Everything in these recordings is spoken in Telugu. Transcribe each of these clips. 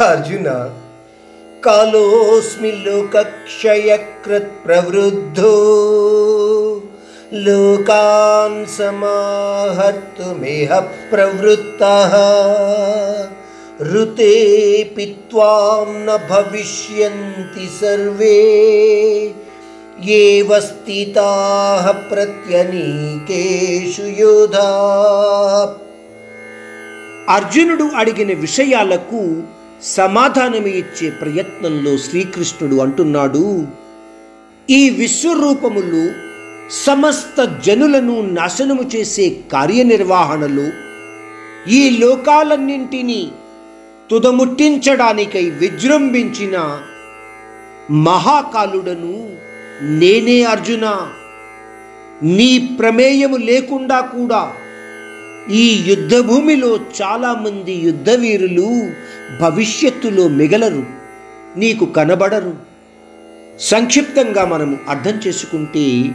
అర్జున కాలోస్మి లోకక్షయకృత్ ప్రవృద్ధో లోకాన్ సమాహర్తుమిహ ప్రవృత్త ఋతే పిత్వాం న భవిష్యంతి సర్వే ఏవ స్థితాః ప్రత్యనీకేషు యోధా. అర్జునుడు అడిగిన విషయాలకు సమాధానం ఇచ్చే ప్రయత్నంలో శ్రీకృష్ణుడు అంటున్నాడు ఈ విశ్వరూపములు సమస్త జనులను నాశనము చేసే కార్యనిర్వహణలో ఈ లోకాలన్నింటినీ తుదముట్టించడానికై విజృంభించిన మహాకాలుడను నేనే అర్జున. నీ ప్రమేయము లేకుండా కూడా ఈ యుద్ధభూమిలో చాలామంది యుద్ధవీరులు భవిష్యత్తులో మిగలరు నీకు కనబడరు. సంక్షిప్తంగా మనము అర్థం చేసుకుంటే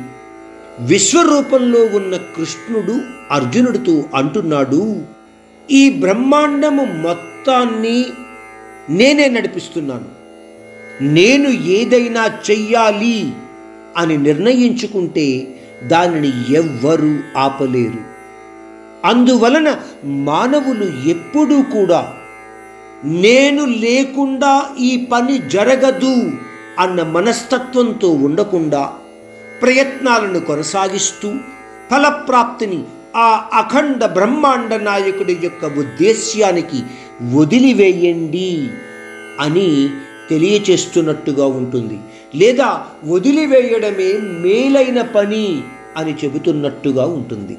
విశ్వరూపంలో ఉన్న కృష్ణుడు అర్జునుడితో అంటున్నాడు ఈ బ్రహ్మాండము మొత్తాన్ని నేనే నడిపిస్తున్నాను. నేను ఏదైనా చెయ్యాలి అని నిర్ణయించుకుంటే దానిని ఎవ్వరూ ఆపలేరు. అందువలన మానవులు ఎప్పుడూ కూడా నేను లేకుండా ఈ పని జరగదు అన్న మనస్తత్వంతో ఉండకుండా ప్రయత్నాలను కొనసాగిస్తూ ఫలప్రాప్తిని ఆ అఖండ బ్రహ్మాండ నాయకుడి యొక్క ఉద్దేశ్యానికి వదిలివేయండి అని తెలియచేస్తున్నట్టుగా ఉంటుంది. లేదా వదిలివేయడమే మేలైన పని అని చెబుతున్నట్టుగా ఉంటుంది.